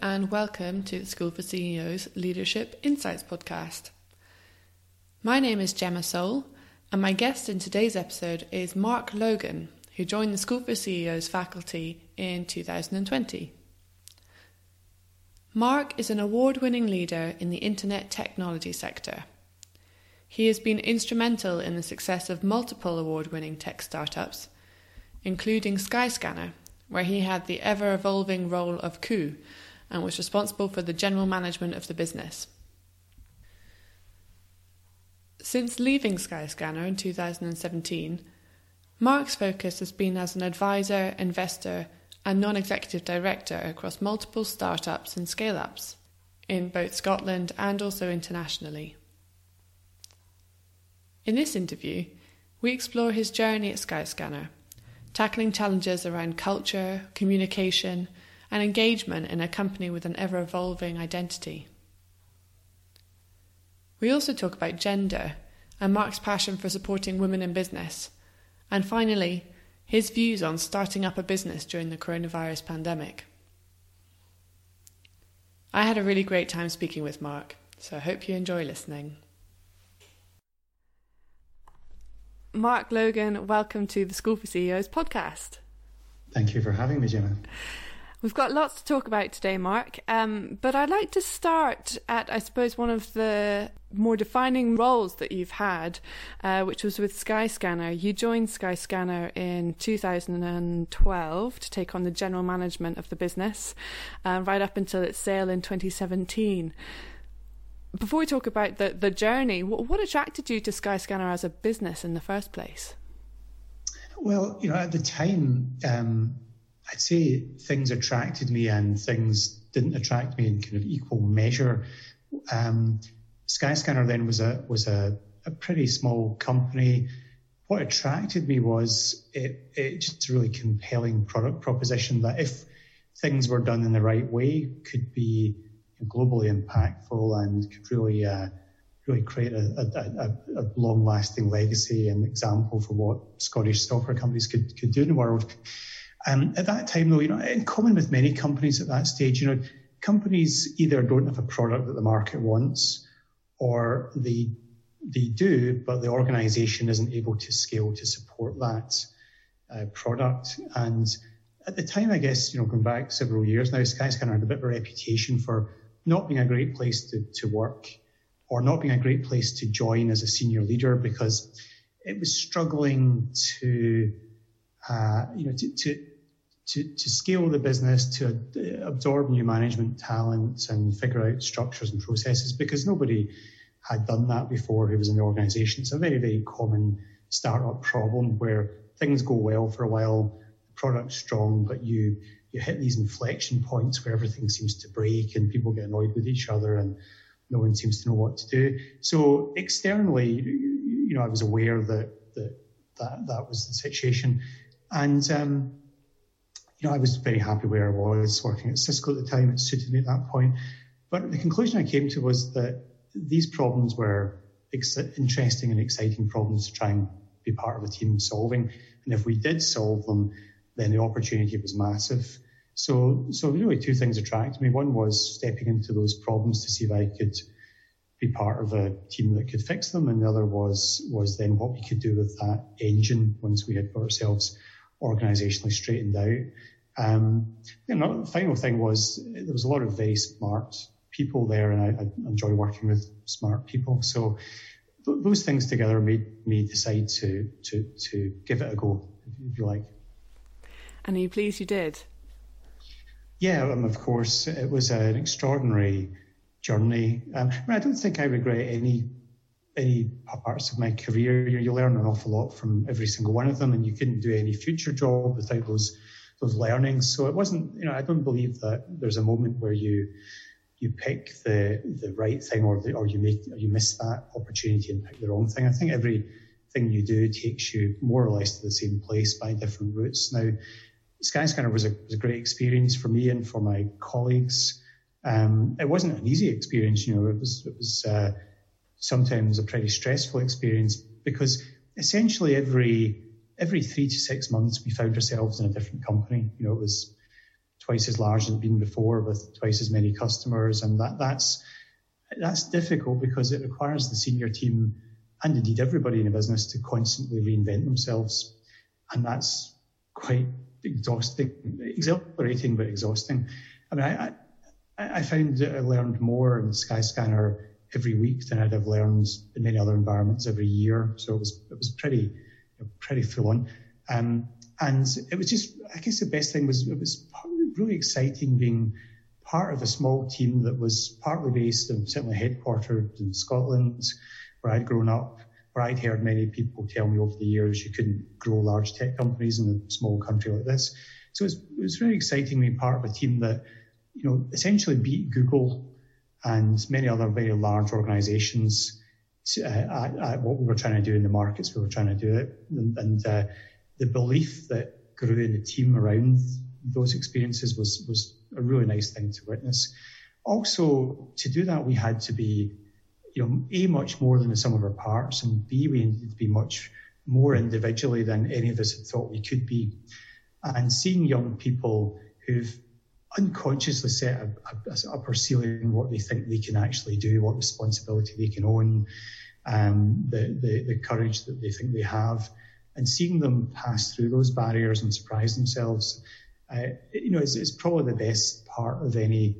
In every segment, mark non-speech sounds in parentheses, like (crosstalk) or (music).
and welcome to the School for CEOs Leadership Insights podcast. My name is Gemma Soul, and my guest in today's episode is Mark Logan, who joined the School for CEOs faculty in 2020. Mark is an award winning leader in the internet technology sector. He has been instrumental in the success of multiple award winning tech startups, including Skyscanner, where he had the ever evolving role of COO and was responsible for the general management of the business. Since leaving Skyscanner in 2017, Mark's focus has been as an advisor, investor, and non executive director across multiple startups and scale ups in both Scotland and also internationally. In this interview, we explore his journey at Skyscanner, tackling challenges around culture, communication, and engagement in a company with an ever evolving identity. We also talk about gender and Mark's passion for supporting women in business, and finally, his views on starting up a business during the coronavirus pandemic. I had a really great time speaking with Mark, so I hope you enjoy listening. Mark Logan, welcome to the School for CEOs podcast. Thank you for having me, Gemma. We've got lots to talk about today, Mark, um, but I'd like to start at, I suppose, one of the more defining roles that you've had, uh, which was with Skyscanner. You joined Skyscanner in 2012 to take on the general management of the business, uh, right up until its sale in 2017. Before we talk about the, the journey, what, what attracted you to Skyscanner as a business in the first place? Well, you know, at the time, um, I'd say things attracted me and things didn't attract me in kind of equal measure. Um, Skyscanner then was a was a, a pretty small company. What attracted me was it, it just a really compelling product proposition that if things were done in the right way could be globally impactful and could really uh, really create a, a, a, long lasting legacy and example for what Scottish software companies could, could do in the world. Um, at that time, though, you know, in common with many companies at that stage, you know, companies either don't have a product that the market wants, or they they do, but the organisation isn't able to scale to support that uh, product. And at the time, I guess, you know, going back several years now, Skyscanner had a bit of a reputation for not being a great place to, to work or not being a great place to join as a senior leader because it was struggling to, uh, you know, to, to to, to scale the business, to absorb new management talents and figure out structures and processes because nobody had done that before who was in the organization. It's a very, very common startup problem where things go well for a while, the product's strong, but you, you hit these inflection points where everything seems to break and people get annoyed with each other and no one seems to know what to do. So externally, you know, I was aware that, that, that, that was the situation. And, um, you know, I was very happy where I was working at Cisco at the time. It suited me at that point. But the conclusion I came to was that these problems were ex- interesting and exciting problems to try and be part of a team solving. And if we did solve them, then the opportunity was massive. So, so really two things attracted me. One was stepping into those problems to see if I could be part of a team that could fix them. And the other was, was then what we could do with that engine once we had got ourselves organizationally straightened out. Um, you know, the final thing was there was a lot of very smart people there, and I, I enjoy working with smart people. So th- those things together made me decide to to to give it a go, if you like. And are you pleased you did? Yeah, um, of course. It was an extraordinary journey. Um, I, mean, I don't think I regret any any parts of my career. You, you learn an awful lot from every single one of them, and you couldn't do any future job without those those learnings. So it wasn't, you know, I don't believe that there's a moment where you you pick the the right thing or the, or you make or you miss that opportunity and pick the wrong thing. I think everything you do takes you more or less to the same place by different routes. Now, Skyscanner was a, was a great experience for me and for my colleagues. Um, it wasn't an easy experience, you know. It was it was uh, sometimes a pretty stressful experience because essentially every every three to six months, we found ourselves in a different company. You know, it was twice as large as it'd been before with twice as many customers. And that, that's, that's difficult because it requires the senior team and indeed everybody in the business to constantly reinvent themselves. And that's quite exhausting, exhilarating, but exhausting. I mean, I, I, I found that I learned more in Skyscanner every week than I'd have learned in many other environments every year. So it was, it was pretty, pretty full on. Um, and it was just, I guess the best thing was it was really exciting being part of a small team that was partly based and certainly headquartered in Scotland, where I'd grown up, where I'd heard many people tell me over the years you couldn't grow large tech companies in a small country like this. So it was, it was very exciting being part of a team that, you know, essentially beat Google and many other very large organizations uh, at, at, what we were trying to do in the markets we were trying to do it. And, and uh, the belief that grew in the team around those experiences was, was a really nice thing to witness. Also, to do that, we had to be, you know, A, much more than the sum of our parts, and B, we needed to be much more individually than any of us had thought we could be. And seeing young people who've unconsciously set a, a, upper ceiling what they think they can actually do, what responsibility they can own, um, the, the, the courage that they think they have, and seeing them pass through those barriers and surprise themselves, uh, you know, is, is probably the best part of any,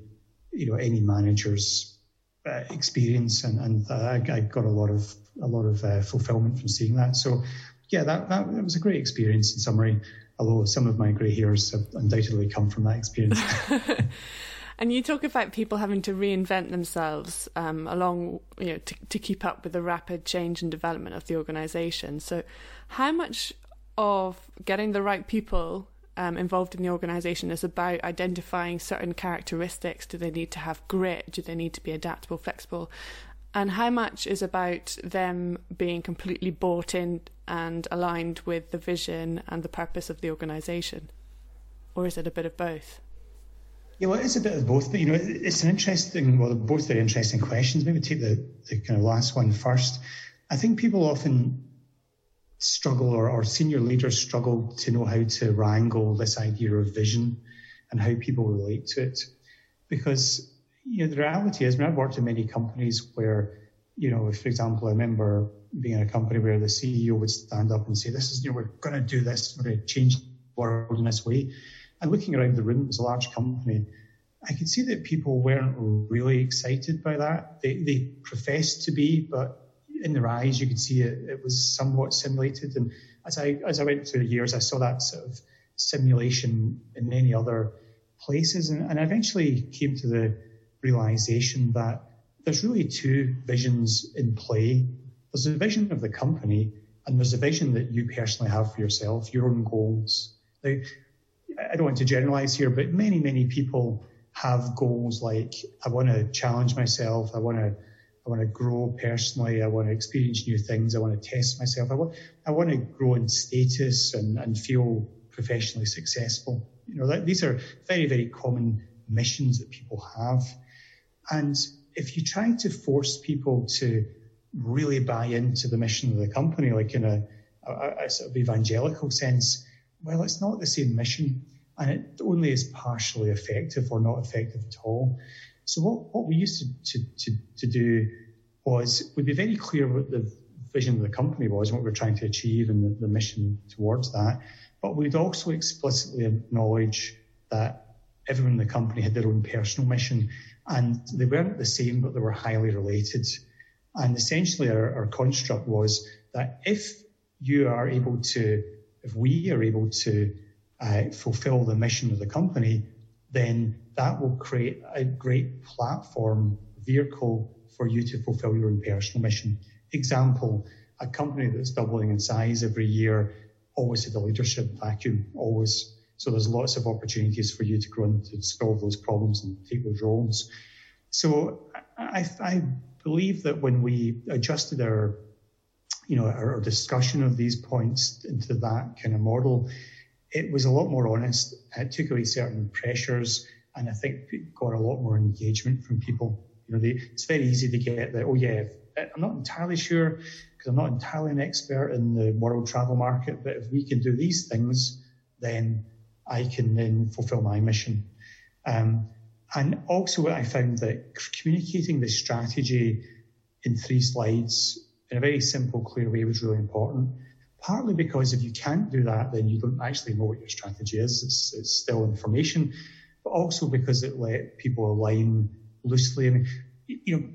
you know, any manager's uh, experience, and, and I, I, got a lot of a lot of uh, fulfillment from seeing that. So, yeah, that, that that was a great experience in summary although some of my grey hairs have undoubtedly come from that experience. (laughs) (laughs) and you talk about people having to reinvent themselves um, along, you know, to, to keep up with the rapid change and development of the organisation. So, how much of getting the right people um, involved in the organisation is about identifying certain characteristics. Do they need to have grit? Do they need to be adaptable, flexible? And how much is about them being completely bought in and aligned with the vision and the purpose of the organisation? Or is it a bit of both? Yeah, well, it's a bit of both, but you know, it's an interesting, well, both very interesting questions. Maybe take the, the kind of last one first. I think people often struggle, or, or senior leaders struggle to know how to wrangle this idea of vision and how people relate to it. Because, you know, the reality is, I mean, I've worked in many companies where, you know, for example, I remember being in a company where the CEO would stand up and say, "This is, you know, we're going to do this. We're going to change the world in this way." And looking around the room, it was a large company. I could see that people weren't really excited by that. They, they professed to be, but in their eyes, you could see it, it was somewhat simulated. And as I as I went through the years, I saw that sort of simulation in many other places, and, and I eventually came to the realization that there's really two visions in play there's a vision of the company and there's a vision that you personally have for yourself, your own goals. Now, I don't want to generalize here, but many, many people have goals like I want to challenge myself, I want to I want to grow personally, I want to experience new things, I want to test myself, I want I want to grow in status and, and feel professionally successful. You know, that, these are very, very common missions that people have. And if you try to force people to really buy into the mission of the company, like in a, a, a sort of evangelical sense, well, it's not the same mission and it only is partially effective or not effective at all. So what, what we used to, to, to, to do was we'd be very clear what the vision of the company was and what we we're trying to achieve and the, the mission towards that. But we'd also explicitly acknowledge that everyone in the company had their own personal mission and they weren't the same, but they were highly related. And essentially, our, our construct was that if you are able to, if we are able to uh, fulfill the mission of the company, then that will create a great platform vehicle for you to fulfill your own personal mission. Example, a company that's doubling in size every year always had a leadership vacuum, always. So there's lots of opportunities for you to grow and to solve those problems and take those roles. So I, I believe that when we adjusted our, you know, our, discussion of these points into that kind of model, it was a lot more honest. It took away certain pressures, and I think got a lot more engagement from people. You know, they, it's very easy to get that. Oh yeah, I'm not entirely sure because I'm not entirely an expert in the world travel market, but if we can do these things, then I can then fulfill my mission. Um, and also, I found that communicating the strategy in three slides in a very simple, clear way was really important. Partly because if you can't do that, then you don't actually know what your strategy is. It's, it's still information, but also because it let people align loosely. I mean, you know,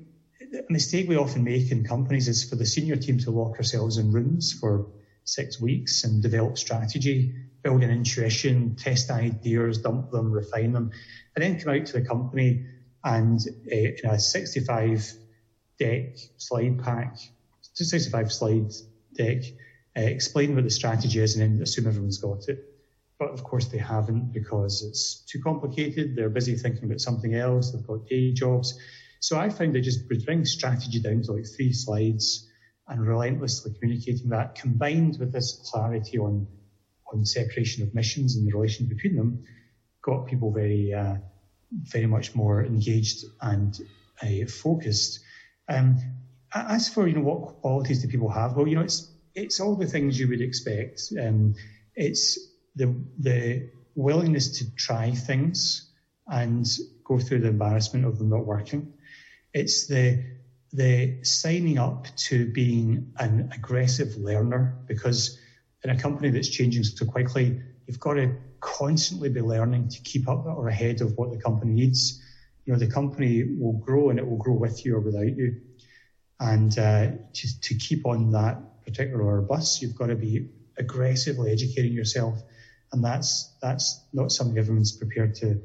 a mistake we often make in companies is for the senior team to lock ourselves in rooms for six weeks and develop strategy, build an intuition, test ideas, dump them, refine them, and then come out to the company and uh, in a 65 deck slide pack, 65 slide deck, uh, explain what the strategy is and then assume everyone's got it. But of course they haven't because it's too complicated. They're busy thinking about something else. They've got day jobs. So I found that just bring strategy down to like three slides and relentlessly communicating that combined with this clarity on, on separation of missions and the relation between them got people very, uh, very much more engaged and uh, focused. Um, as for, you know, what qualities do people have? Well, you know, it's, it's all the things you would expect. Um, it's the, the willingness to try things and go through the embarrassment of them not working. It's the the signing up to being an aggressive learner because in a company that's changing so quickly, you've got to constantly be learning to keep up or ahead of what the company needs. You know, the company will grow and it will grow with you or without you. And uh, to, to keep on that particular bus, you've got to be aggressively educating yourself. And that's that's not something everyone's prepared to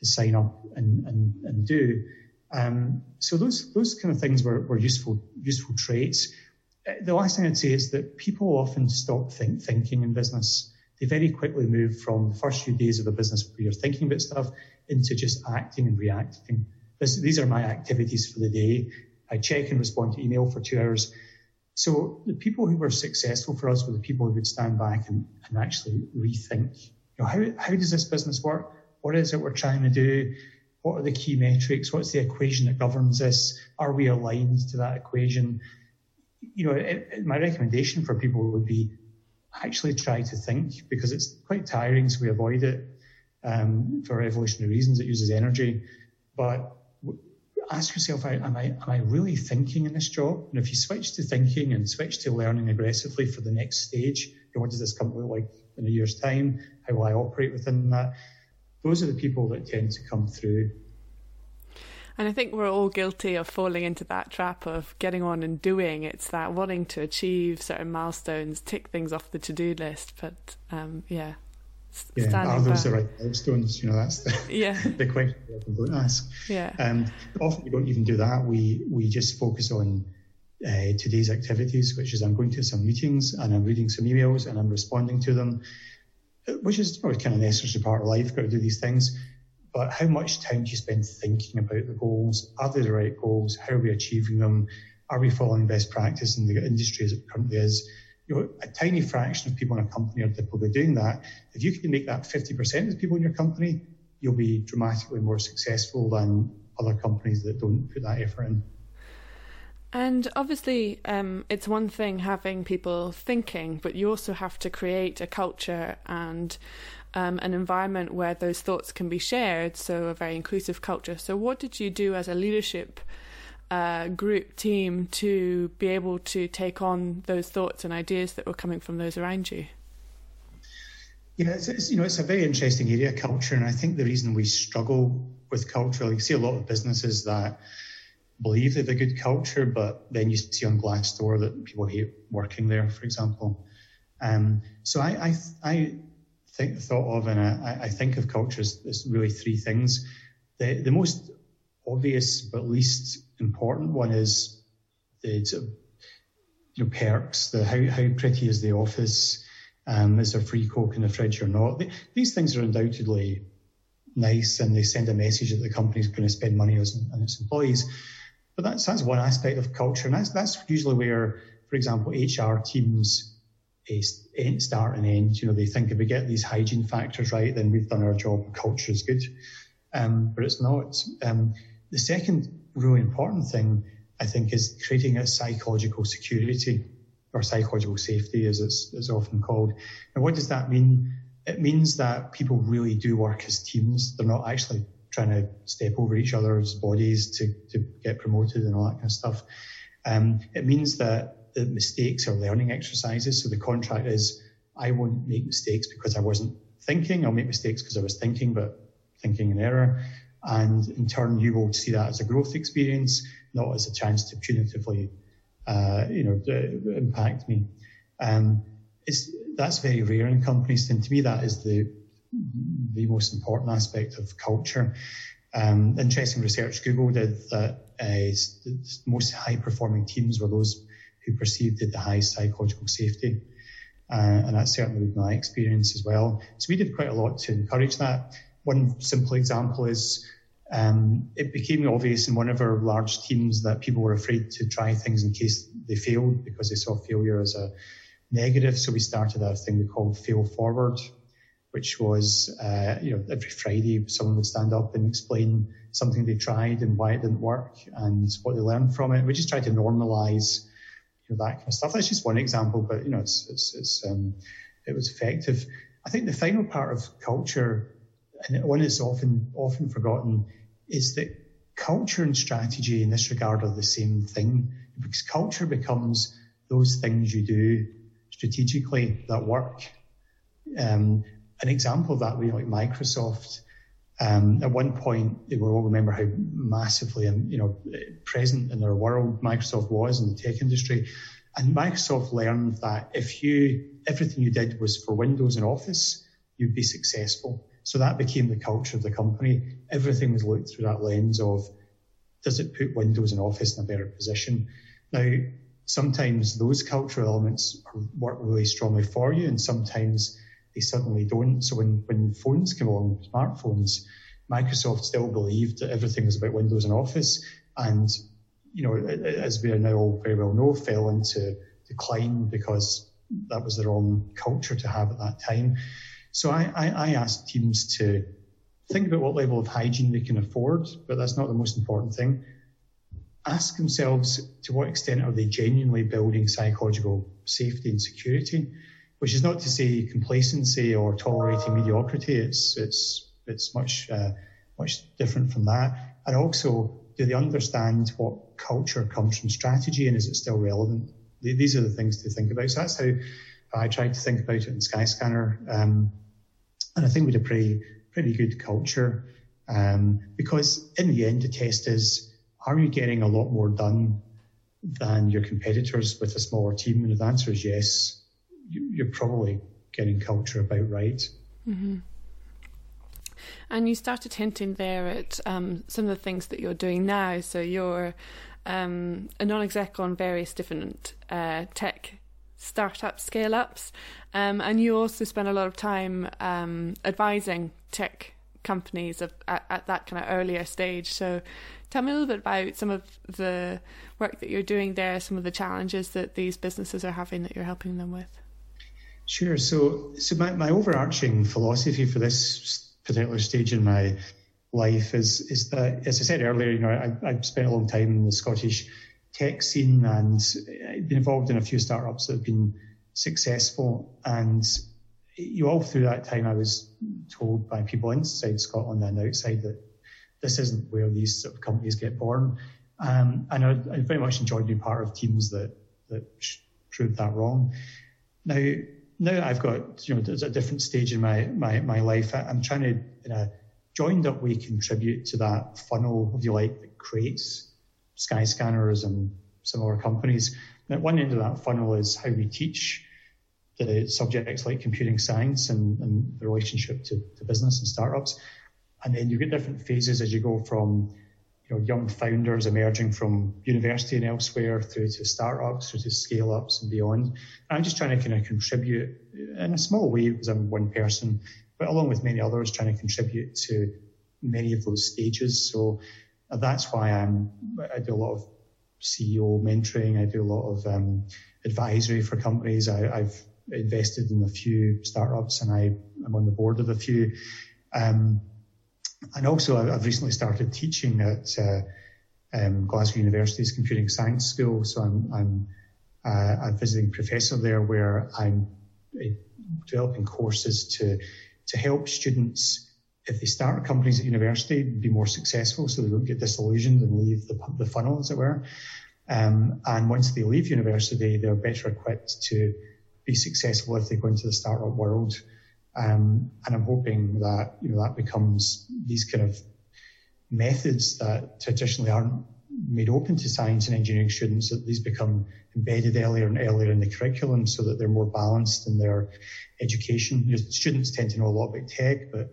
to sign up and, and, and do. Um, so those those kind of things were, were useful useful traits. Uh, the last thing I'd say is that people often stop think, thinking in business. They very quickly move from the first few days of a business where you're thinking about stuff into just acting and reacting. This, these are my activities for the day. I check and respond to email for two hours. So the people who were successful for us were the people who would stand back and, and actually rethink. You know, how, how does this business work? What is it we're trying to do? What are the key metrics? What's the equation that governs this? Are we aligned to that equation? You know, it, it, my recommendation for people would be actually try to think because it's quite tiring, so we avoid it um, for evolutionary reasons. It uses energy, but ask yourself, am I, am I really thinking in this job? And if you switch to thinking and switch to learning aggressively for the next stage, you know, what does this company look like in a year's time? How will I operate within that? Those are the people that tend to come through. And I think we're all guilty of falling into that trap of getting on and doing. It's that wanting to achieve certain milestones, tick things off the to do list. But um, yeah, yeah, are those back. the right milestones? You know, that's the, yeah. (laughs) the question we often don't ask. Yeah. Um, often we don't even do that. We we just focus on uh, today's activities, which is I'm going to some meetings and I'm reading some emails and I'm responding to them which is kind of necessary part of life, got to do these things. But how much time do you spend thinking about the goals? Are they the right goals? How are we achieving them? Are we following best practice in the industry as it currently is? You know, a tiny fraction of people in a company are typically doing that. If you can make that 50% of people in your company, you'll be dramatically more successful than other companies that don't put that effort in. And obviously, um, it's one thing having people thinking, but you also have to create a culture and um, an environment where those thoughts can be shared. So, a very inclusive culture. So, what did you do as a leadership uh, group team to be able to take on those thoughts and ideas that were coming from those around you? Yeah, it's, it's, you know, it's a very interesting area, culture, and I think the reason we struggle with culture, like you see a lot of businesses that believe they have a good culture, but then you see on Glassdoor that people hate working there, for example. Um, so I, I, I think thought of and I, I think of culture as, really three things. The, the most obvious but least important one is the sort of, you know, perks, the how, how pretty is the office, um, is there free coke in the fridge or not? These things are undoubtedly nice and they send a message that the company is going to spend money on its employees. But that's that's one aspect of culture, and that's that's usually where, for example, HR teams eh, start and end. You know, they think if we get these hygiene factors right, then we've done our job. Culture is good, um, but it's not. Um, the second really important thing, I think, is creating a psychological security or psychological safety, as it's, it's often called. And what does that mean? it means that people really do work as teams. They're not actually trying to step over each other's bodies to, to get promoted and all that kind of stuff. Um, it means that the mistakes are learning exercises. So the contract is, I won't make mistakes because I wasn't thinking. I'll make mistakes because I was thinking, but thinking in error. And in turn, you will see that as a growth experience, not as a chance to punitively, uh, you know, impact me. Um, that's very rare in companies, and to me, that is the the most important aspect of culture. Um, interesting research Google did that uh, the most high performing teams were those who perceived the highest psychological safety. Uh, and that's certainly been my experience as well. So we did quite a lot to encourage that. One simple example is um, it became obvious in one of our large teams that people were afraid to try things in case they failed because they saw failure as a negative. So we started a thing we called Fail Forward, which was, uh, you know, every Friday someone would stand up and explain something they tried and why it didn't work and what they learned from it. We just tried to normalize you know, that kind of stuff. That's just one example, but you know, it's, it's, it's um, it was effective. I think the final part of culture, and one is often often forgotten, is that culture and strategy in this regard are the same thing because culture becomes those things you do strategically that work. Um, an example of that would be like Microsoft. Um, at one point, we all remember how massively, you know, present in their world Microsoft was in the tech industry. And Microsoft learned that if you, everything you did was for Windows and Office, you'd be successful. So that became the culture of the company. Everything was looked through that lens of, does it put Windows and Office in a better position? Now, sometimes those cultural elements work really strongly for you and sometimes they suddenly don't. So when, when phones came along, smartphones, Microsoft still believed that everything was about Windows and Office, and you know, as we are now all very well know, fell into decline because that was the wrong culture to have at that time. So I, I, I asked teams to think about what level of hygiene they can afford, but that's not the most important thing. Ask themselves to what extent are they genuinely building psychological safety and security which is not to say complacency or tolerating mediocrity. It's it's it's much uh, much different from that. And also, do they understand what culture comes from strategy, and is it still relevant? These are the things to think about. So that's how I tried to think about it in Skyscanner, um, and I think we had a pretty pretty good culture um, because in the end, the test is: are you getting a lot more done than your competitors with a smaller team? And the answer is yes you're probably getting culture about right. Mm-hmm. And you started hinting there at um, some of the things that you're doing now. So you're um, a non-exec on various different uh, tech startup scale-ups, um, and you also spend a lot of time um, advising tech companies of, at, at, that kind of earlier stage. So tell me a little bit about some of the work that you're doing there, some of the challenges that these businesses are having that you're helping them with. Sure. So, so my, my overarching philosophy for this particular stage in my life is is that, as I said earlier, you know, I, I've spent a long time in the Scottish tech scene and I've been involved in a few startups that have been successful. And you all through that time, I was told by people inside Scotland and outside that this isn't where these sort of companies get born. Um, and I, I, very much enjoyed being part of teams that that proved that wrong. Now, now I've got, you know, there's a different stage in my, my, my life. I'm trying to, in a joined up way, contribute to that funnel, if you like, that creates Skyscanners and similar companies. At one end of that funnel is how we teach the subjects like computing science and, and the relationship to, to business and startups. And then you get different phases as you go from you know, young founders emerging from university and elsewhere through to startups, through to scale ups and beyond. And I'm just trying to kind of contribute in a small way because I'm one person, but along with many others trying to contribute to many of those stages. So that's why I'm, I do a lot of CEO mentoring. I do a lot of um, advisory for companies. I, have invested in a few startups and I, am on the board of a few. Um, and also, I've recently started teaching at uh, um, Glasgow University's Computing Science School. So I'm, I'm uh, a visiting professor there where I'm uh, developing courses to to help students if they start companies at university be more successful so they don't get disillusioned and leave the, the funnel as it were um, and once they leave university they're better equipped to be successful if they go into the startup world um, and I'm hoping that you know that becomes these kind of methods that traditionally aren't made open to science and engineering students that these become embedded earlier and earlier in the curriculum so that they're more balanced in their education. You know, students tend to know a lot about tech, but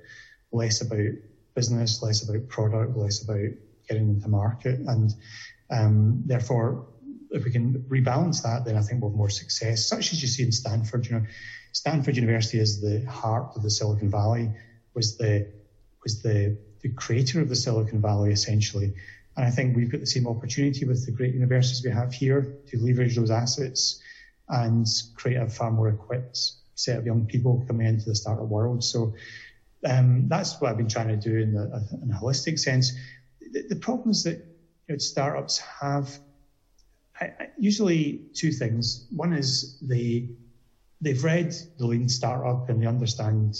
less about business, less about product, less about getting into market. And um, therefore, if we can rebalance that, then I think we'll have more success, such as you see in Stanford. You know, Stanford University is the heart of the Silicon Valley, was the was the the creator of the Silicon Valley essentially. And I think we've got the same opportunity with the great universities we have here to leverage those assets and create a far more equipped set of young people coming into the startup world. So um, that's what I've been trying to do in, the, in a holistic sense. The, the problems that you know, startups have, I, I, usually two things. One is they they've read the lean startup and they understand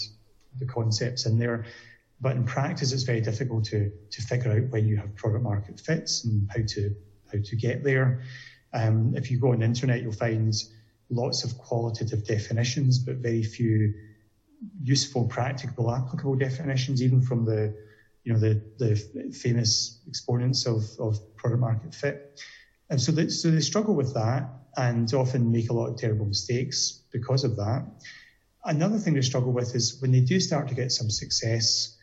the concepts in there, but in practice, it's very difficult to to figure out when you have product market fits and how to how to get there. Um, if you go on the internet, you'll find lots of qualitative definitions, but very few useful, practicable, applicable definitions, even from the you know the the famous exponents of of product market fit. And so so they struggle with that and often make a lot of terrible mistakes because of that. Another thing they struggle with is when they do start to get some success,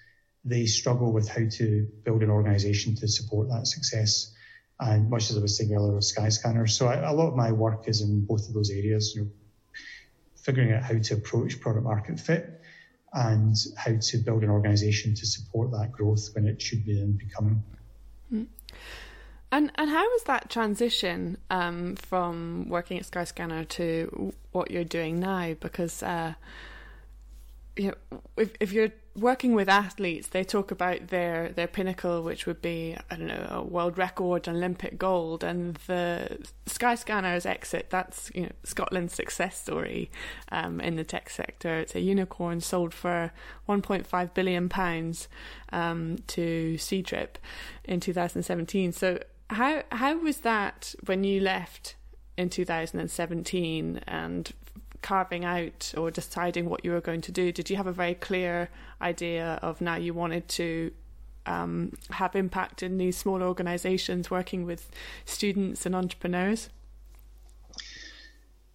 they struggle with how to build an organization to support that success. And much as I was saying earlier with Skyscanner. So I, a lot of my work is in both of those areas, you know, figuring out how to approach product market fit and how to build an organization to support that growth when it should be in becoming. Mm. And and how was that transition um, from working at Skyscanner to what you're doing now? Because uh, you know, if if you're working with athletes, they talk about their their pinnacle, which would be I don't know a world record, Olympic gold, and the Skyscanner's exit. That's you know Scotland's success story um, in the tech sector. It's a unicorn sold for 1.5 billion pounds um, to Ctrip in 2017. So how how was that when you left in 2017 and carving out or deciding what you were going to do? Did you have a very clear idea of now you wanted to um, have impact in these small organisations working with students and entrepreneurs?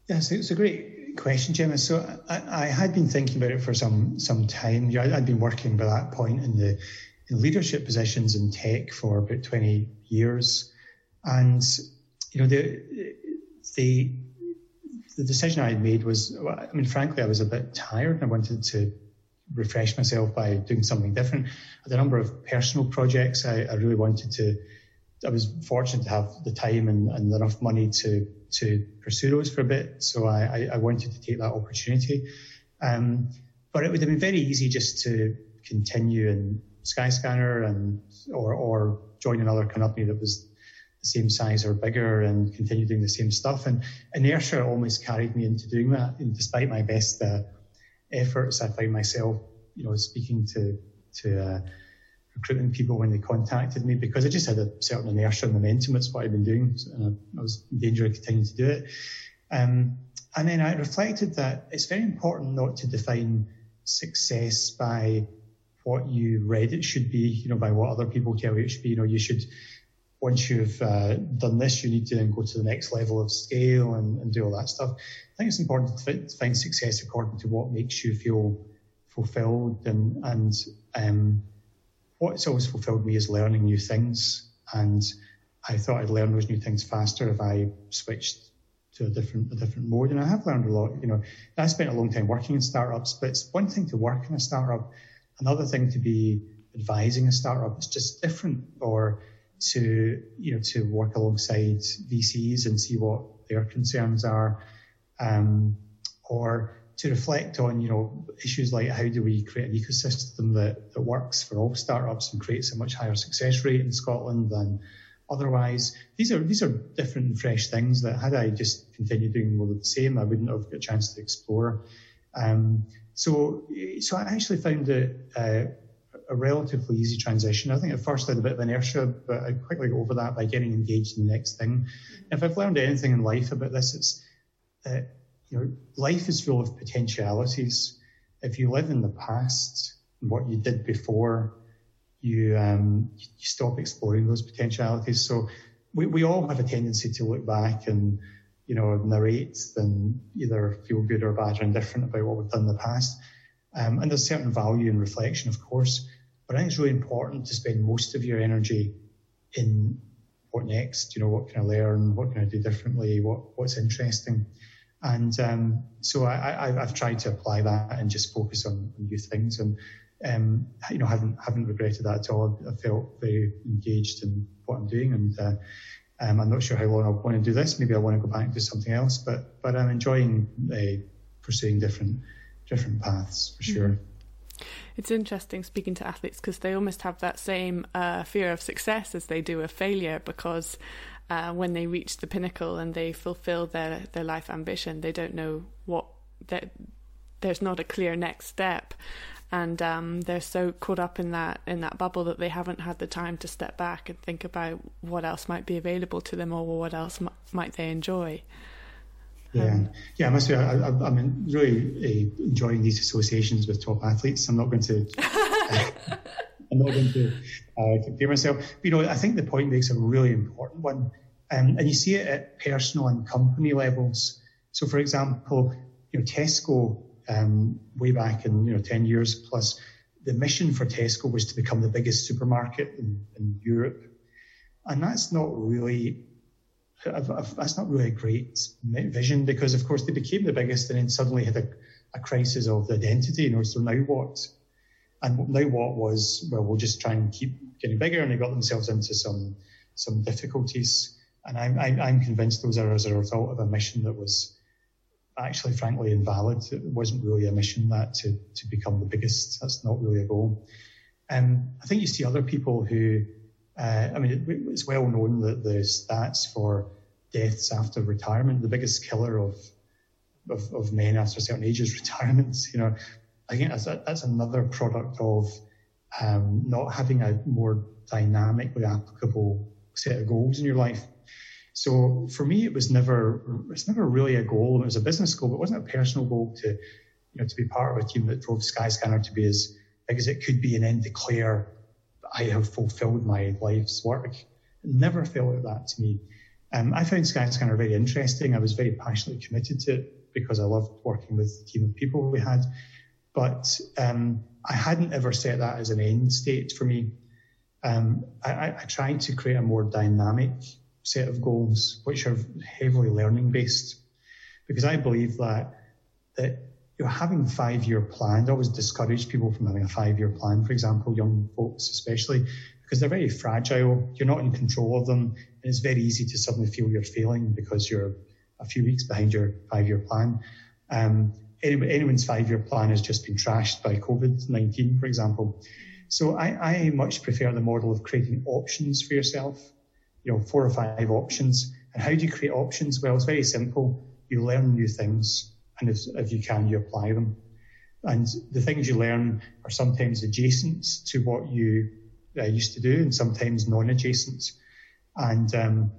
Yes, it's a great question, Gemma. So I, I, had been thinking about it for some some time. I'd been working by that point in the leadership positions in tech for about 20 years. And, you know, the, the, the decision I had made was, I mean, frankly, I was a bit tired. And I wanted to refresh myself by doing something different. I had a number of personal projects I, I really wanted to, I was fortunate to have the time and, and, enough money to, to pursue those for a bit. So I, I wanted to take that opportunity. Um, but it would have been very easy just to continue in Skyscanner and or or join another company that was the same size or bigger and continue doing the same stuff. And inertia almost carried me into doing that. And despite my best uh, efforts, I find myself, you know, speaking to to uh, recruitment people when they contacted me because I just had a certain inertia and momentum. That's what I've been doing, and I, was in danger of continuing to do it. Um, and then I reflected that it's very important not to define success by what you read it should be, you know, by what other people tell you it should be. You know, you should, once you've uh, done this, you need to then go to the next level of scale and, and do all that stuff. I think it's important to find success according to what makes you feel fulfilled and, and um, what's always fulfilled me is learning new things. And I thought I'd learn those new things faster if I switched to a different a different mode. And I have learned a lot. You know, I spent a long time working in startups, but it's one thing to work in a startup Another thing to be advising a startup is just different or to, you know, to work alongside VCs and see what their concerns are. Um, or to reflect on, you know, issues like how do we create an ecosystem that, that works for all startups and creates a much higher success rate in Scotland than otherwise. These are these are different and fresh things that had I just continued doing more of the same, I wouldn't have got a chance to explore. Um, so, so I actually found it uh, a relatively easy transition. I think at first I had a bit of inertia, but I quickly got over that by getting engaged in the next thing. If I've learned anything in life about this, it's that you know life is full of potentialities. If you live in the past, what you did before, you um, you stop exploring those potentialities. So we, we all have a tendency to look back and you know narrate and either feel good or bad or indifferent about what we've done in the past. Um, and there's certain value in reflection, of course, but I think it's really important to spend most of your energy in what next. You know, what can I learn? What can I do differently? What what's interesting? And um, so I, have tried to apply that and just focus on, on new things. And um, you know, haven't haven't regretted that at all. I felt very engaged in what I'm doing, and uh, um, I'm not sure how long I want to do this. Maybe I want to go back and do something else, but but I'm enjoying uh, pursuing different different paths for sure. Mm-hmm. It's interesting speaking to athletes because they almost have that same uh, fear of success as they do of failure because uh, when they reach the pinnacle and they fulfill their, their life ambition, they don't know what that there's not a clear next step and um, they're so caught up in that in that bubble that they haven't had the time to step back and think about what else might be available to them or what else m- might they enjoy. Yeah, um, yeah. I must say, I, am really uh, enjoying these associations with top athletes. I'm not going to. (laughs) I'm not going to uh, compare myself. But, you know, I think the point makes a really important one, um, and you see it at personal and company levels. So, for example, you know, Tesco um, way back in you know 10 years plus. The mission for Tesco was to become the biggest supermarket in, in Europe, and that's not really that's not really a great vision because, of course, they became the biggest and then suddenly had a, a crisis of identity. You know, so now what? And now what was well, we'll just try and keep getting bigger, and they got themselves into some some difficulties. And I'm I'm, I'm convinced those are as a result of a mission that was actually, frankly, invalid. It wasn't really a mission that to, to become the biggest. That's not really a goal. Um, I think you see other people who, uh, I mean, it, it's well known that the stats for deaths after retirement, the biggest killer of, of, of men after a certain age is (laughs) retirement. You know, I think that's, that's another product of um, not having a more dynamically applicable set of goals in your life. So for me, it was never it's never really a goal. It was a business goal, but it wasn't a personal goal to you know to be part of a team that drove Skyscanner to be as big as it could be, and then declare I have fulfilled my life's work. It never felt like that to me. Um, I found Skyscanner very interesting. I was very passionately committed to it because I loved working with the team of people we had. But um, I hadn't ever set that as an end state for me. Um, I, I, tried to create a more dynamic set of goals which are heavily learning based. Because I believe that that you know, having five year plans, I always discourage people from having a five year plan, for example, young folks especially, because they're very fragile. You're not in control of them. And it's very easy to suddenly feel you're failing because you're a few weeks behind your five year plan. Um, anyone's five year plan has just been trashed by COVID 19, for example. So I, I much prefer the model of creating options for yourself you know, four or five options. And how do you create options? Well, it's very simple. You learn new things, and if, if you can, you apply them. And the things you learn are sometimes adjacent to what you uh, used to do, and sometimes non-adjacent. And um,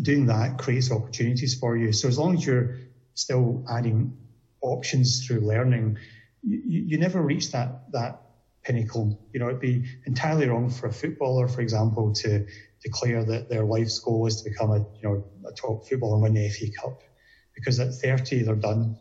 doing that creates opportunities for you. So as long as you're still adding options through learning, you, you never reach that that pinnacle. You know, it'd be entirely wrong for a footballer, for example, to declare that their life's goal is to become a you know a top footballer and win the FA Cup, because at 30 they're done.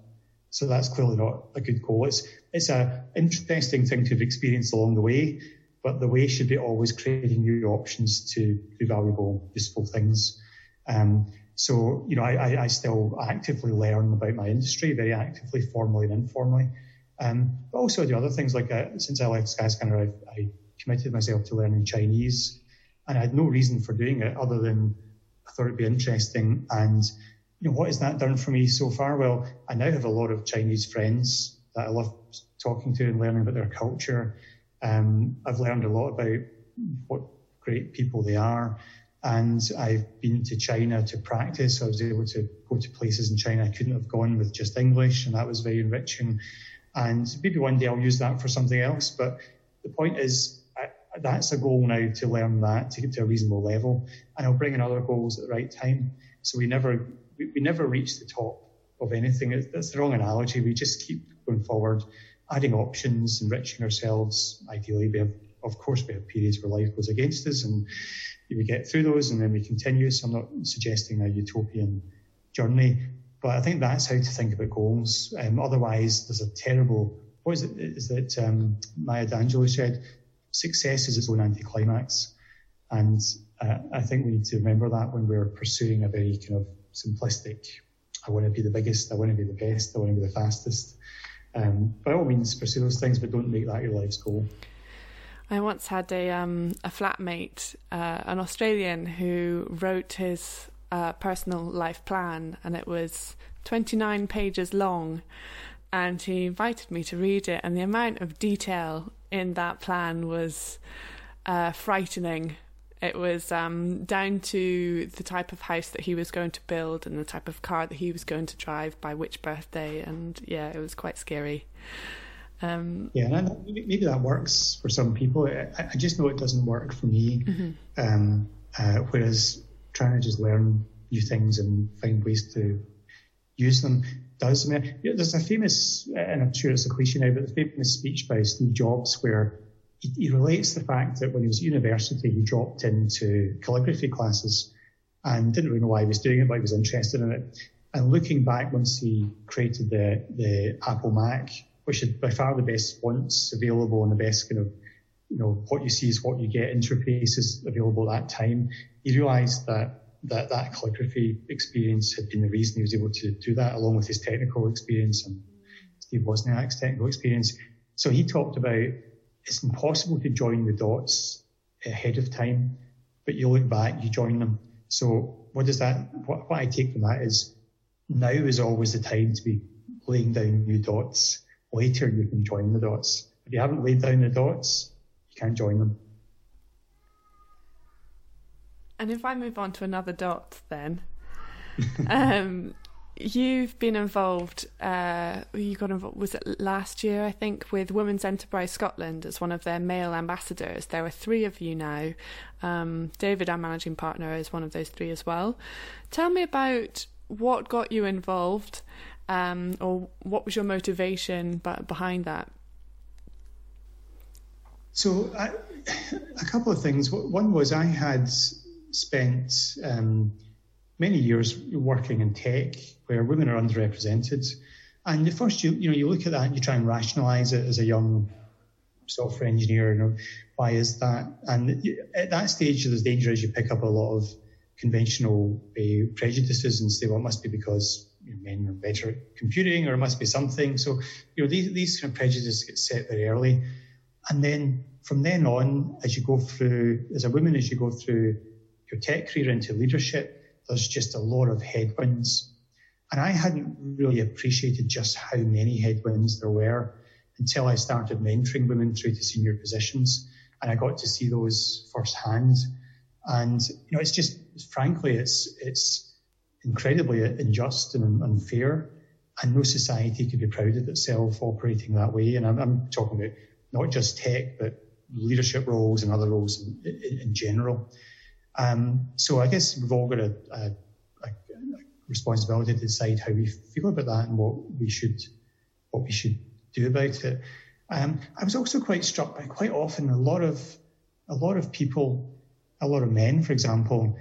So that's clearly not a good goal. It's it's a interesting thing to have experienced along the way, but the way should be always creating new options to do valuable, useful things. Um, so you know, I, I still actively learn about my industry, very actively, formally and informally. Um, but also do other things like uh, since I left Skyscanner, I've, I committed myself to learning Chinese and I had no reason for doing it other than I thought it'd be interesting. And you know, what has that done for me so far? Well, I now have a lot of Chinese friends that I love talking to and learning about their culture. Um, I've learned a lot about what great people they are. And I've been to China to practice. I was able to go to places in China I couldn't have gone with just English, and that was very enriching. And maybe one day I'll use that for something else. But the point is, that's a goal now to learn that to get to a reasonable level, and I'll bring in other goals at the right time. So we never we, we never reach the top of anything. That's the wrong analogy. We just keep going forward, adding options, enriching ourselves. Ideally, we have, of course, we have periods where life goes against us, and we get through those, and then we continue. So I'm not suggesting a utopian journey, but I think that's how to think about goals. Um, otherwise, there's a terrible. What is it? Is that um, Maya Angelou said, "Success is its own anticlimax," and uh, I think we need to remember that when we're pursuing a very kind of simplistic I want to be the biggest, I want to be the best, I want to be the fastest. Um, by all means, pursue those things, but don't make that your life's goal. I once had a um, a flatmate, uh, an Australian, who wrote his uh, personal life plan, and it was 29 pages long. And he invited me to read it, and the amount of detail in that plan was uh, frightening. It was um, down to the type of house that he was going to build and the type of car that he was going to drive by which birthday. And yeah, it was quite scary. Um, yeah, and I, maybe that works for some people. I, I, just know it doesn't work for me. Mm-hmm. Um, uh, whereas trying to just learn new things and find ways to use them does. I mean, there's a famous, uh, and I'm sure it's a cliche now, but the famous speech by Steve Jobs where he, he relates the fact that when he was at university, he dropped into calligraphy classes and didn't really know why he was doing it, but he was interested in it. And looking back, once he created the, the Apple Mac, which is by far the best fonts available and the best kind of, you know, what you see is what you get interfaces available at that time, he realized that that, that calligraphy experience had been the reason he was able to do that, along with his technical experience and Steve Wozniak's technical experience. So he talked about it's impossible to join the dots ahead of time, but you look back, you join them. So what does that, what, what I take from that is now is always the time to be laying down new dots. Later you can join the dots. If you haven't laid down the dots, you can't join them. And if I move on to another dot then, (laughs) um, You've been involved. Uh, you got involved. Was it last year? I think with Women's Enterprise Scotland as one of their male ambassadors. There are three of you now. Um, David, our managing partner, is one of those three as well. Tell me about what got you involved, um, or what was your motivation behind that. So, I, a couple of things. One was I had spent. Um, many years working in tech where women are underrepresented. And at first, you you know, you look at that and you try and rationalize it as a young software engineer. You know, why is that? And at that stage, there's danger as you pick up a lot of conventional uh, prejudices and say, well, it must be because you know, men are better at computing, or it must be something. So, you know, these these kind of prejudices get set very early, and then from then on, as you go through, as a woman, as you go through your tech career into leadership, there's just a lot of headwinds. And I hadn't really appreciated just how many headwinds there were until I started mentoring women through to senior positions. And I got to see those firsthand. And, you know, it's just, frankly, it's, it's incredibly unjust and unfair. And no society could be proud of itself operating that way. And I'm, I'm talking about not just tech, but leadership roles and other roles in, in, in general. Um, so I guess we've all got a, a, a, responsibility to decide how we feel about that and what we should what we should do about it. Um, I was also quite struck by quite often a lot of a lot of people, a lot of men, for example,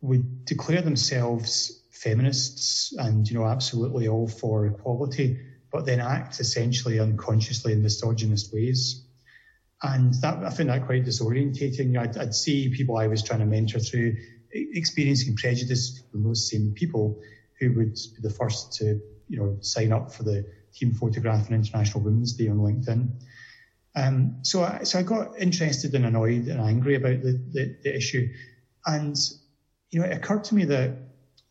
would declare themselves feminists and you know absolutely all for equality, but then act essentially unconsciously in misogynist ways. And that, I found that quite disorientating. I'd, I'd, see people I was trying to mentor through experiencing prejudice from those same people who would be the first to, you know, sign up for the team photograph on International Women's Day on LinkedIn. Um, so, I, so I got interested and annoyed and angry about the, the, the issue. And, you know, it occurred to me that,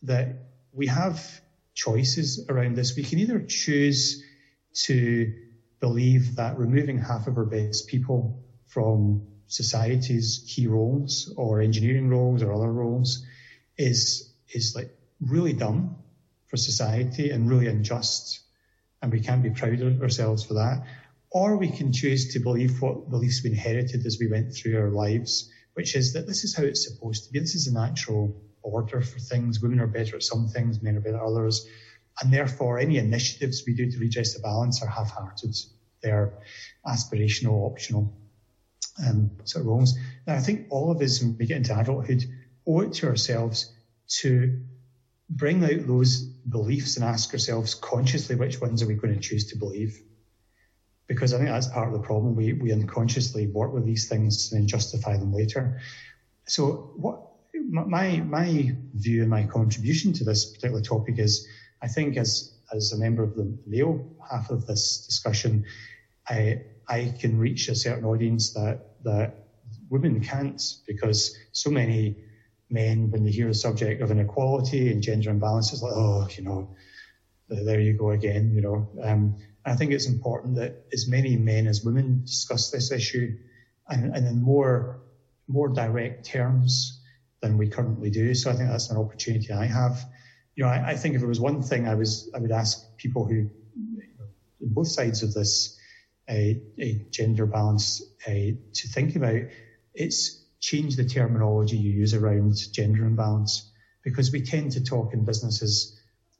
that we have choices around this. We can either choose to believe that removing half of our best people from society's key roles or engineering roles or other roles is is like really dumb for society and really unjust and we can't be proud of ourselves for that. Or we can choose to believe what beliefs we inherited as we went through our lives which is that this is how it's supposed to be. This is a natural order for things. Women are better at some things men are better at others and therefore any initiatives we do to redress the balance are half-hearted they're aspirational optional um, sort of roles. And I think all of us, when we get into adulthood, owe it to ourselves to bring out those beliefs and ask ourselves consciously which ones are we going to choose to believe. Because I think that's part of the problem. We, we unconsciously work with these things and then justify them later. So what my my view and my contribution to this particular topic is, I think as as a member of the male half of this discussion, I I can reach a certain audience that that women can't because so many men, when they hear the subject of inequality and gender imbalance, it's like, oh, you know, there you go again, you know. Um, I think it's important that as many men as women discuss this issue and, and in more more direct terms than we currently do. So I think that's an opportunity I have. You know, I, I think if it was one thing I was I would ask people who you know, both sides of this a, a gender balance to think about, it's change the terminology you use around gender imbalance because we tend to talk in businesses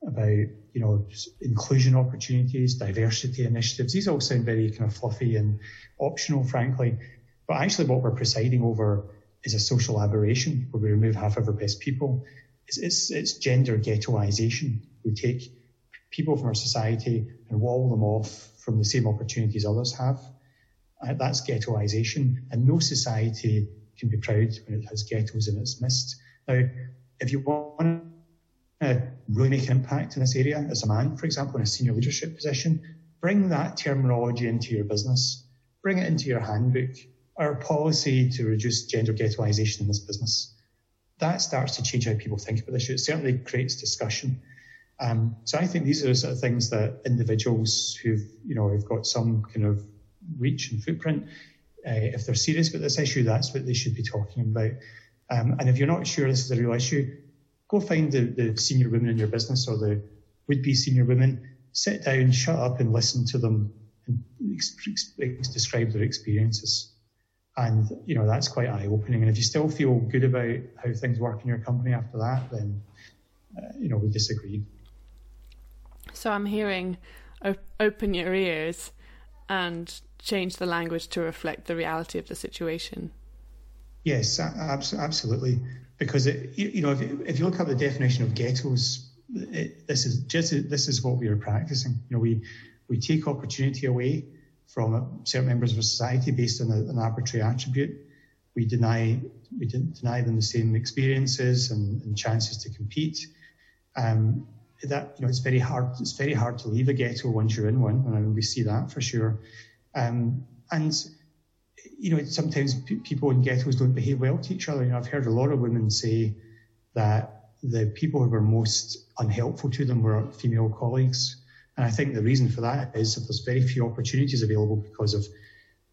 about you know inclusion opportunities, diversity initiatives. These all sound very kind of fluffy and optional, frankly. But actually, what we're presiding over is a social aberration where we remove half of our best people. It's, it's, it's gender ghettoization. We take people from our society and wall them off from the same opportunities others have. Uh, that's ghettoisation, and no society can be proud when it has ghettos in its midst. Now, if you want to really make an impact in this area as a man, for example, in a senior leadership position, bring that terminology into your business, bring it into your handbook. Our policy to reduce gender ghettoisation in this business. That starts to change how people think about this. Issue. It certainly creates discussion. Um, so I think these are the sort of things that individuals who've, you know, have got some kind of reach and footprint, uh, if they're serious about this issue, that's what they should be talking about. Um, and if you're not sure this is a real issue, go find the, the senior women in your business or the would-be senior women, sit down, shut up and listen to them and ex- ex- describe their experiences. And, you know, that's quite eye-opening. And if you still feel good about how things work in your company after that, then, uh, you know, we disagree. So I'm hearing op- open your ears and change the language to reflect the reality of the situation. Yes, absolutely. Because it, you know, if, if you look at the definition of ghettos, it, this is just this is what we are practicing. You know, we we take opportunity away from certain members of society based on a, an arbitrary attribute. We deny we deny them the same experiences and, and chances to compete. Um, that you know it's very hard it's very hard to leave a ghetto once you're in one and we see that for sure. Um, and you know sometimes p- people in ghettos don't behave well to each other. You know I've heard a lot of women say that the people who were most unhelpful to them were female colleagues. And I think the reason for that is that there's very few opportunities available because of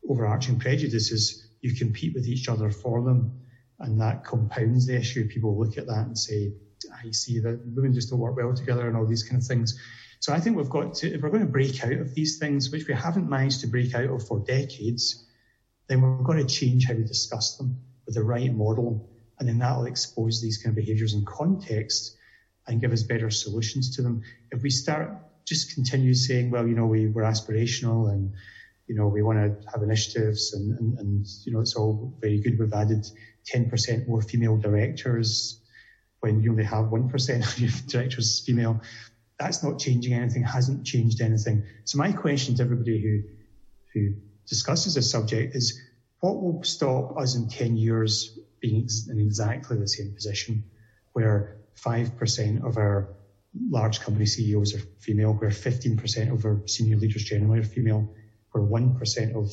overarching prejudices. You compete with each other for them and that compounds the issue. People look at that and say I see that women just don't work well together and all these kind of things. So I think we've got to, if we're going to break out of these things, which we haven't managed to break out of for decades, then we've got to change how we discuss them with the right model. And then that'll expose these kind of behaviors in context and give us better solutions to them. If we start just continue saying, well, you know, we, we're aspirational and, you know, we want to have initiatives and, and, and, you know, it's all very good. We've added 10% more female directors when you only have 1% of your (laughs) directors female. That's not changing anything, hasn't changed anything. So my question to everybody who, who discusses this subject is what will stop us in 10 years being in exactly the same position where 5% of our large company CEOs are female, where 15% of our senior leaders generally are female, where 1% of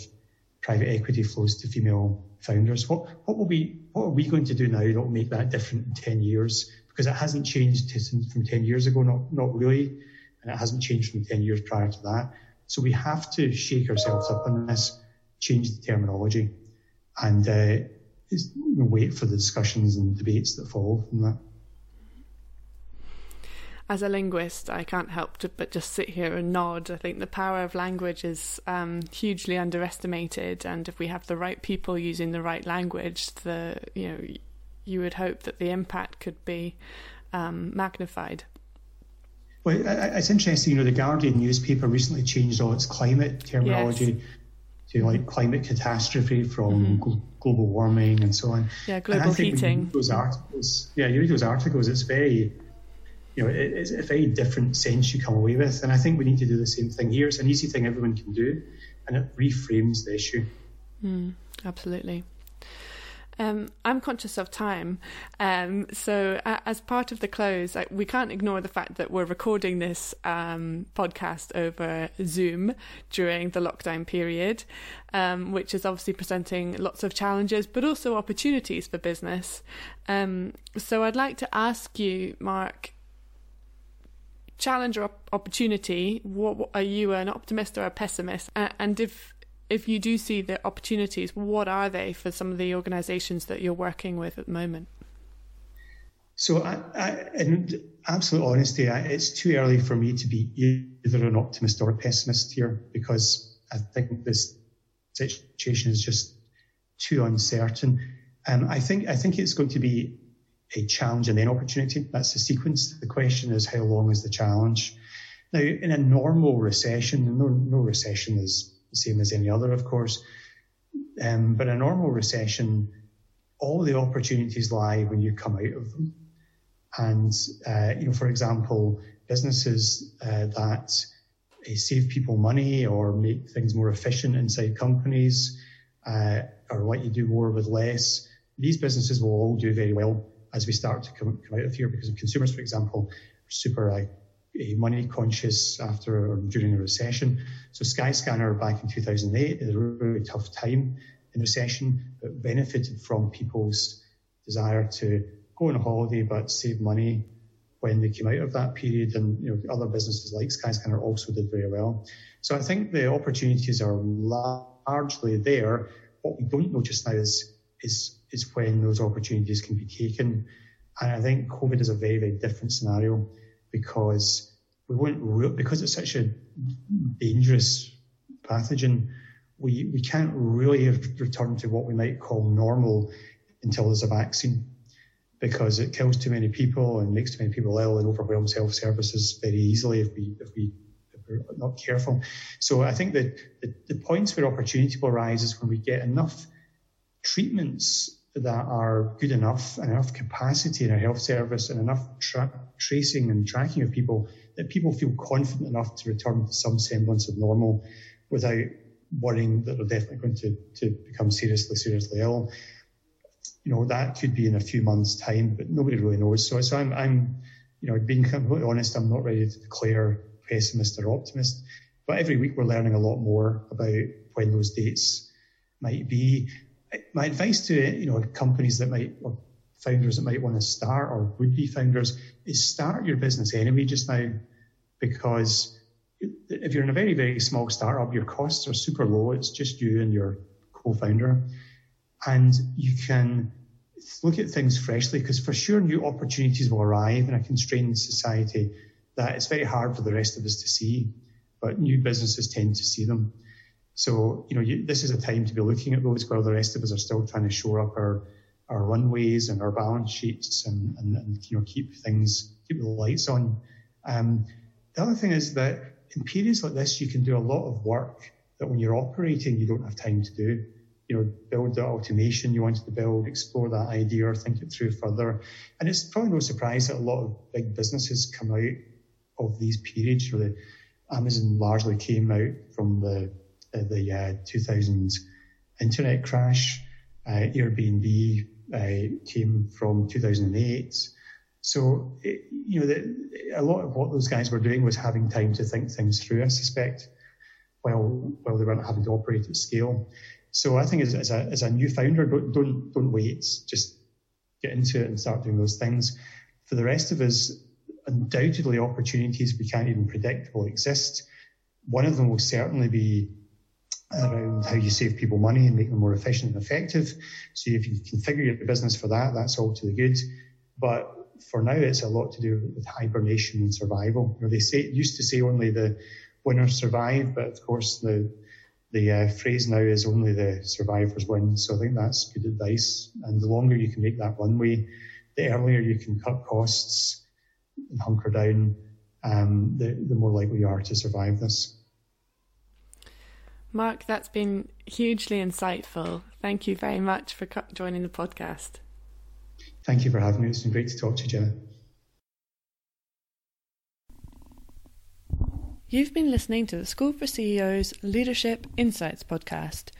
private equity flows to female founders. What what will be what are we going to do now that will make that different in ten years? Because it hasn't changed from ten years ago, not not really, and it hasn't changed from ten years prior to that. So we have to shake ourselves up on this, change the terminology, and uh, wait for the discussions and debates that follow from that as a linguist, I can't help to, but just sit here and nod. I think the power of language is um, hugely underestimated, and if we have the right people using the right language, the you know you would hope that the impact could be um, magnified. Well, it's interesting. You know, the Guardian newspaper recently changed all its climate terminology. Yes. To like climate catastrophe from mm-hmm. global warming and so on. Yeah, global heating. those articles, yeah, you read those articles. It's very you know, it, it's a very different sense you come away with. And I think we need to do the same thing here. It's an easy thing everyone can do, and it reframes the issue. Mm, absolutely. Um, I'm conscious of time, um, so uh, as part of the close, uh, we can't ignore the fact that we're recording this um, podcast over Zoom during the lockdown period, um, which is obviously presenting lots of challenges, but also opportunities for business. Um, so I'd like to ask you, Mark, challenge or opportunity, what, what, are you an optimist or a pessimist? Uh, and if if you do see the opportunities, what are they for some of the organisations that you're working with at the moment? So, I, I, in absolute honesty, I, it's too early for me to be either an optimist or a pessimist here because I think this situation is just too uncertain. Um, I think I think it's going to be a challenge and then opportunity. That's the sequence. The question is how long is the challenge? Now, in a normal recession, no, no recession is the same as any other, of course, um, but a normal recession, all the opportunities lie when you come out of them. And, uh, you know, for example, businesses uh, that uh, save people money or make things more efficient inside companies uh, or let you do more with less, these businesses will all do very well as we start to come, come out of here because consumers, for example, are super uh, money conscious after or during a recession. So Skyscanner back in 2008 is a really tough time in recession, but benefited from people's desire to go on a holiday but save money when they came out of that period. And you know, other businesses like Skyscanner also did very well. So I think the opportunities are largely there. What we don't know just now is is is when those opportunities can be taken. And I think COVID is a very, very different scenario because we won't, re- because it's such a dangerous pathogen, we, we can't really return to what we might call normal until there's a vaccine because it kills too many people and makes too many people ill and overwhelms health services very easily if we, if we, we're not careful. So I think that the, the points where opportunity will arise is when we get enough treatments that are good enough and enough capacity in our health service and enough tra- tracing and tracking of people that people feel confident enough to return to some semblance of normal without worrying that they're definitely going to, to become seriously, seriously ill. You know, that could be in a few months' time, but nobody really knows. So, so I'm, I'm, you know, being completely honest, I'm not ready to declare pessimist or optimist. But every week we're learning a lot more about when those dates might be my advice to you know companies that might or founders that might want to start or would be founders is start your business anyway just now because if you're in a very very small startup your costs are super low. It's just you and your co-founder. And you can look at things freshly because for sure new opportunities will arrive in a constrained society that it's very hard for the rest of us to see but new businesses tend to see them so, you know, you, this is a time to be looking at those while the rest of us are still trying to shore up our, our runways and our balance sheets and, and, and you know, keep things, keep the lights on. Um, the other thing is that in periods like this, you can do a lot of work that when you're operating, you don't have time to do. You know, build the automation you wanted to build, explore that idea or think it through further. And it's probably no surprise that a lot of big businesses come out of these periods. Where the Amazon largely came out from the the uh, 2000 internet crash. Uh, Airbnb uh, came from 2008. So, it, you know, the, a lot of what those guys were doing was having time to think things through, I suspect, while, while they weren't having to operate at scale. So I think as, as, a, as a new founder, don't, don't, don't wait. Just get into it and start doing those things. For the rest of us, undoubtedly opportunities we can't even predict will exist. One of them will certainly be around how you save people money and make them more efficient and effective. So if you configure your business for that, that's all to the good. But for now, it's a lot to do with hibernation and survival. You know, they say used to say only the winners survive, but of course the the uh, phrase now is only the survivors win. So I think that's good advice. And the longer you can make that runway, the earlier you can cut costs and hunker down, um, the, the more likely you are to survive this. Mark, that's been hugely insightful. Thank you very much for joining the podcast. Thank you for having me. It's been great to talk to you, Jenna. You've been listening to the School for CEOs Leadership Insights podcast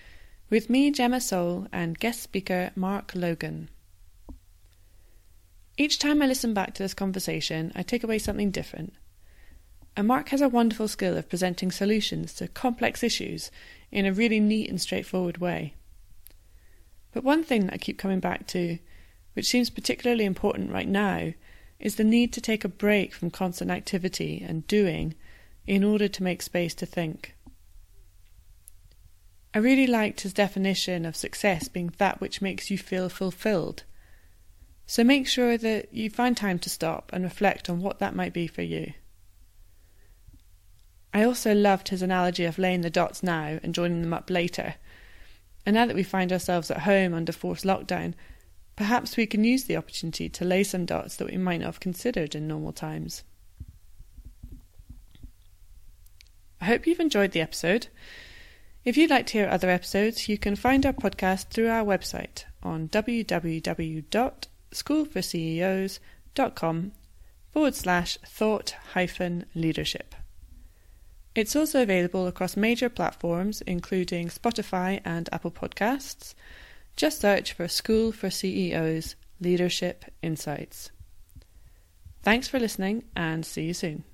with me, Gemma Soul, and guest speaker Mark Logan. Each time I listen back to this conversation, I take away something different. And Mark has a wonderful skill of presenting solutions to complex issues in a really neat and straightforward way. But one thing that I keep coming back to, which seems particularly important right now, is the need to take a break from constant activity and doing in order to make space to think. I really liked his definition of success being that which makes you feel fulfilled. So make sure that you find time to stop and reflect on what that might be for you. I also loved his analogy of laying the dots now and joining them up later. And now that we find ourselves at home under forced lockdown, perhaps we can use the opportunity to lay some dots that we might not have considered in normal times. I hope you've enjoyed the episode. If you'd like to hear other episodes, you can find our podcast through our website on www.schoolforceos.com forward slash thought hyphen leadership. It's also available across major platforms, including Spotify and Apple Podcasts. Just search for School for CEOs Leadership Insights. Thanks for listening and see you soon.